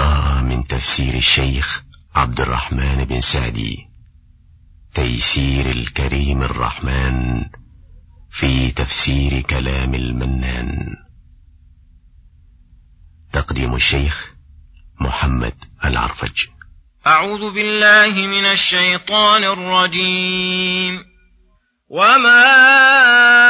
نقرأ من تفسير الشيخ عبد الرحمن بن سعدي تيسير الكريم الرحمن في تفسير كلام المنان. تقديم الشيخ محمد العرفج. أعوذ بالله من الشيطان الرجيم. وما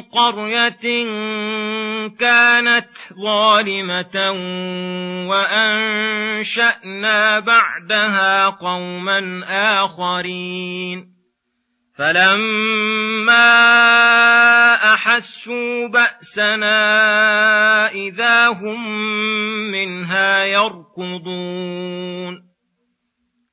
قرية كانت ظالمة وأنشأنا بعدها قوما آخرين. فلما أحسوا بأسنا إذا هم منها يركضون.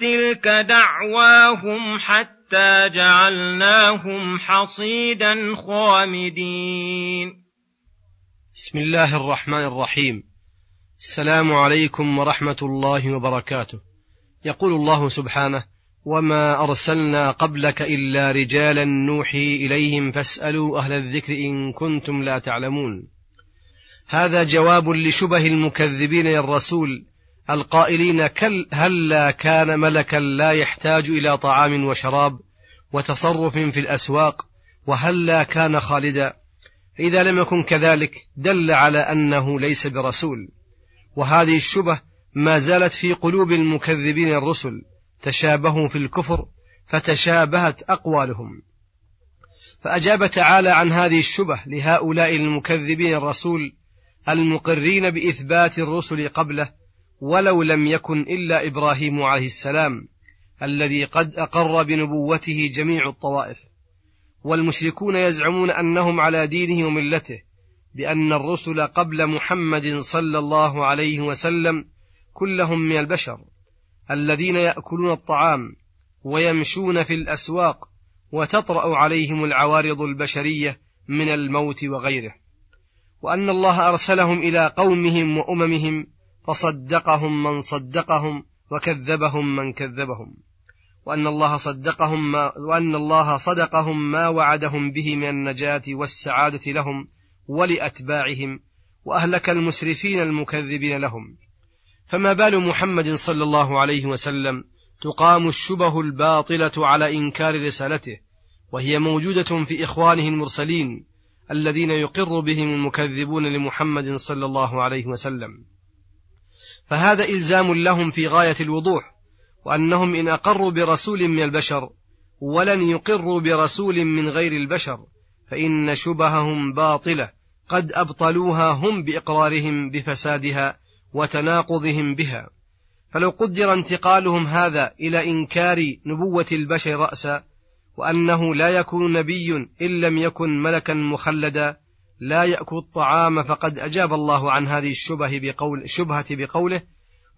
تلك دعواهم حتى جعلناهم حصيدا خامدين. بسم الله الرحمن الرحيم. السلام عليكم ورحمة الله وبركاته. يقول الله سبحانه وما أرسلنا قبلك إلا رجالا نوحي إليهم فاسألوا أهل الذكر إن كنتم لا تعلمون. هذا جواب لشبه المكذبين للرسول القائلين كل هلا كان ملكا لا يحتاج إلى طعام وشراب وتصرف في الأسواق وهلا كان خالدا؟ إذا لم يكن كذلك دل على أنه ليس برسول. وهذه الشبه ما زالت في قلوب المكذبين الرسل تشابهوا في الكفر فتشابهت أقوالهم. فأجاب تعالى عن هذه الشبه لهؤلاء المكذبين الرسول المقرين بإثبات الرسل قبله ولو لم يكن إلا إبراهيم عليه السلام الذي قد أقر بنبوته جميع الطوائف. والمشركون يزعمون أنهم على دينه وملته بأن الرسل قبل محمد صلى الله عليه وسلم كلهم من البشر الذين يأكلون الطعام ويمشون في الأسواق وتطرأ عليهم العوارض البشرية من الموت وغيره. وأن الله أرسلهم إلى قومهم وأممهم فصدقهم من صدقهم وكذبهم من كذبهم. وأن الله صدقهم ما وأن الله صدقهم ما وعدهم به من النجاة والسعادة لهم ولأتباعهم وأهلك المسرفين المكذبين لهم. فما بال محمد صلى الله عليه وسلم تقام الشبه الباطلة على إنكار رسالته وهي موجودة في إخوانه المرسلين الذين يقر بهم المكذبون لمحمد صلى الله عليه وسلم. فهذا إلزام لهم في غاية الوضوح وأنهم إن أقروا برسول من البشر ولن يقروا برسول من غير البشر فإن شبههم باطلة قد أبطلوها هم بإقرارهم بفسادها وتناقضهم بها. فلو قدر انتقالهم هذا إلى إنكار نبوة البشر رأسا وأنه لا يكون نبي إن لم يكن ملكا مخلدا لا يأكل الطعام فقد أجاب الله عن هذه الشبه بقول شبهة بقوله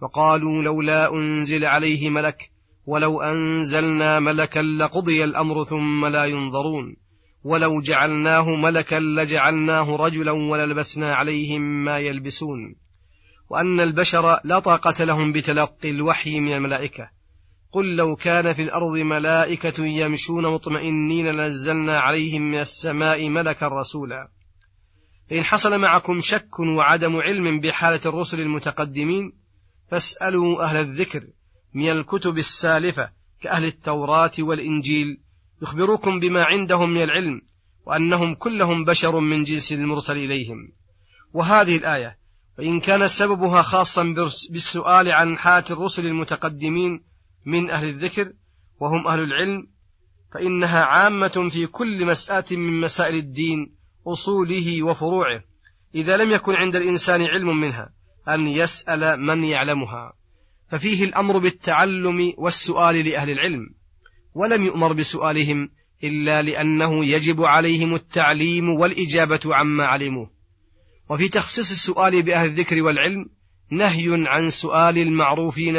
وقالوا لولا أنزل عليه ملك ولو أنزلنا ملكا لقضي الأمر ثم لا ينظرون ولو جعلناه ملكا لجعلناه رجلا وللبسنا عليهم ما يلبسون وأن البشر لا طاقة لهم بتلقي الوحي من الملائكة قل لو كان في الأرض ملائكة يمشون مطمئنين لنزلنا عليهم من السماء ملكا رسولا فإن حصل معكم شك وعدم علم بحالة الرسل المتقدمين فاسألوا أهل الذكر من الكتب السالفة كأهل التوراة والإنجيل يخبروكم بما عندهم من العلم وأنهم كلهم بشر من جنس المرسل إليهم. وهذه الآية وإن كان سببها خاصا بالسؤال عن حالة الرسل المتقدمين من أهل الذكر وهم أهل العلم فإنها عامة في كل مسألة من مسائل الدين أصوله وفروعه. إذا لم يكن عند الإنسان علم منها أن يسأل من يعلمها. ففيه الأمر بالتعلم والسؤال لأهل العلم. ولم يؤمر بسؤالهم إلا لأنه يجب عليهم التعليم والإجابة عما علموه. وفي تخصيص السؤال بأهل الذكر والعلم نهي عن سؤال المعروفين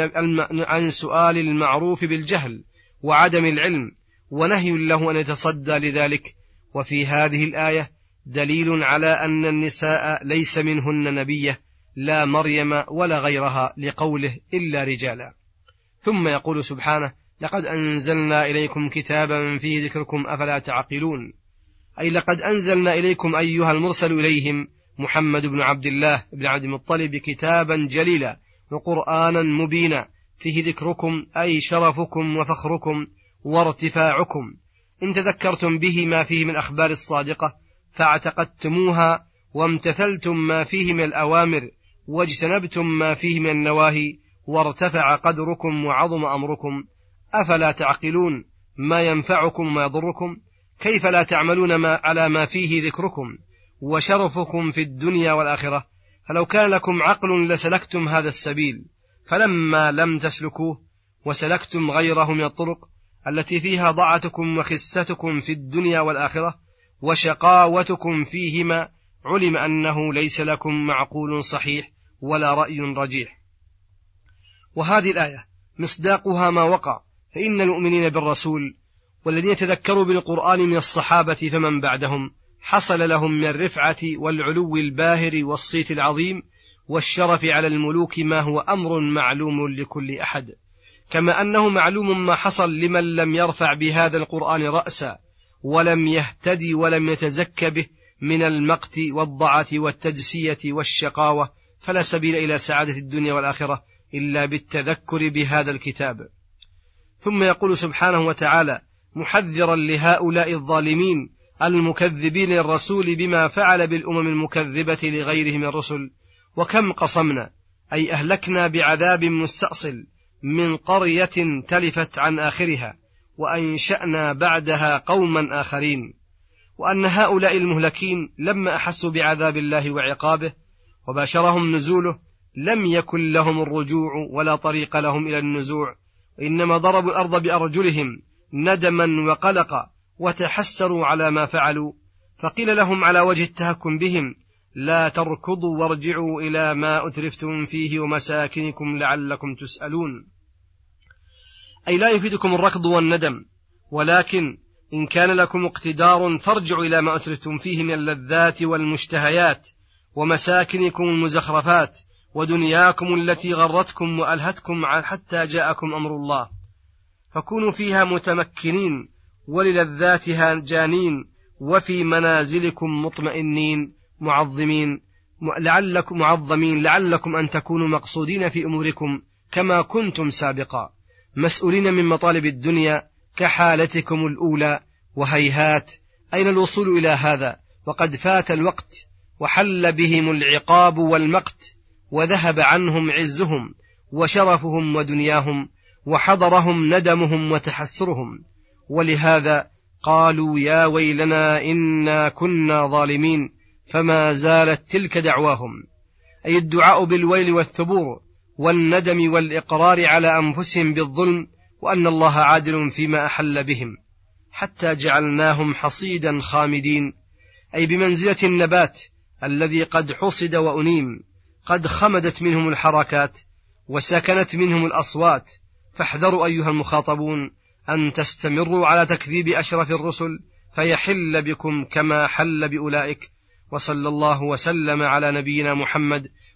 عن سؤال المعروف بالجهل وعدم العلم ونهي له أن يتصدى لذلك. وفي هذه الآية دليل على أن النساء ليس منهن نبية لا مريم ولا غيرها لقوله إلا رجالا. ثم يقول سبحانه لقد أنزلنا إليكم كتابا فيه ذكركم أفلا تعقلون؟ أي لقد أنزلنا إليكم أيها المرسل إليهم محمد بن عبد الله بن عبد المطلب كتابا جليلا وقرآنا مبينا فيه ذكركم أي شرفكم وفخركم وارتفاعكم. إن تذكرتم به ما فيه من أخبار الصادقة فاعتقدتموها وامتثلتم ما فيه من الأوامر واجتنبتم ما فيه من النواهي وارتفع قدركم وعظم أمركم. أفلا تعقلون ما ينفعكم وما يضركم؟ كيف لا تعملون ما على ما فيه ذكركم وشرفكم في الدنيا والآخرة؟ فلو كان لكم عقل لسلكتم هذا السبيل. فلما لم تسلكوه وسلكتم غيره من الطرق التي فيها ضعتكم وخستكم في الدنيا والآخرة وشقاوتكم فيهما علم أنه ليس لكم معقول صحيح ولا رأي رجيح. وهذه الآية مصداقها ما وقع فإن المؤمنين بالرسول والذين يتذكروا بالقرآن من الصحابة فمن بعدهم؟ حصل لهم من الرفعة والعلو الباهر والصيت العظيم والشرف على الملوك ما هو أمر معلوم لكل أحد. كما أنه معلوم ما حصل لمن لم يرفع بهذا القرآن رأسا ولم يهتدي ولم يتزك به من المقت والضعة والتجسية والشقاوة فلا سبيل إلى سعادة الدنيا والآخرة إلا بالتذكر بهذا الكتاب. ثم يقول سبحانه وتعالى محذرا لهؤلاء الظالمين المكذبين للرسول بما فعل بالأمم المكذبة لغيره من الرسل وكم قصمنا أي أهلكنا بعذاب مستأصل من قرية تلفت عن آخرها. وأنشأنا بعدها قوما آخرين وأن هؤلاء المهلكين لما أحسوا بعذاب الله وعقابه وباشرهم نزوله لم يكن لهم الرجوع ولا طريق لهم إلى النزوع وإنما ضربوا الأرض بأرجلهم ندما وقلقا وتحسروا على ما فعلوا فقيل لهم على وجه التهكم بهم لا تركضوا وارجعوا إلى ما أترفتم فيه ومساكنكم لعلكم تسألون. أي لا يفيدكم الركض والندم ولكن إن كان لكم اقتدار فارجعوا إلى ما أترفتم فيه من اللذات والمشتهيات ومساكنكم المزخرفات ودنياكم التي غرتكم وألهتكم حتى جاءكم أمر الله. فكونوا فيها متمكنين وللذاتها جانين وفي منازلكم مطمئنين معظمين لعلكم معظمين لعلكم أن تكونوا مقصودين في أموركم كما كنتم سابقا. مسؤولين من مطالب الدنيا كحالتكم الأولى وهيهات. أين الوصول إلى هذا؟ وقد فات الوقت وحل بهم العقاب والمقت وذهب عنهم عزهم وشرفهم ودنياهم وحضرهم ندمهم وتحسرهم. ولهذا قالوا يا ويلنا إنا كنا ظالمين فما زالت تلك دعواهم. أي الدعاء بالويل والثبور والندم والإقرار على أنفسهم بالظلم وأن الله عادل فيما أحل بهم حتى جعلناهم حصيدا خامدين أي بمنزلة النبات الذي قد حصد وأنيم قد خمدت منهم الحركات وسكنت منهم الأصوات. فاحذروا أيها المخاطبون أن تستمروا على تكذيب أشرف الرسل فيحل بكم كما حل بأولئك. وصلى الله وسلم على نبينا محمد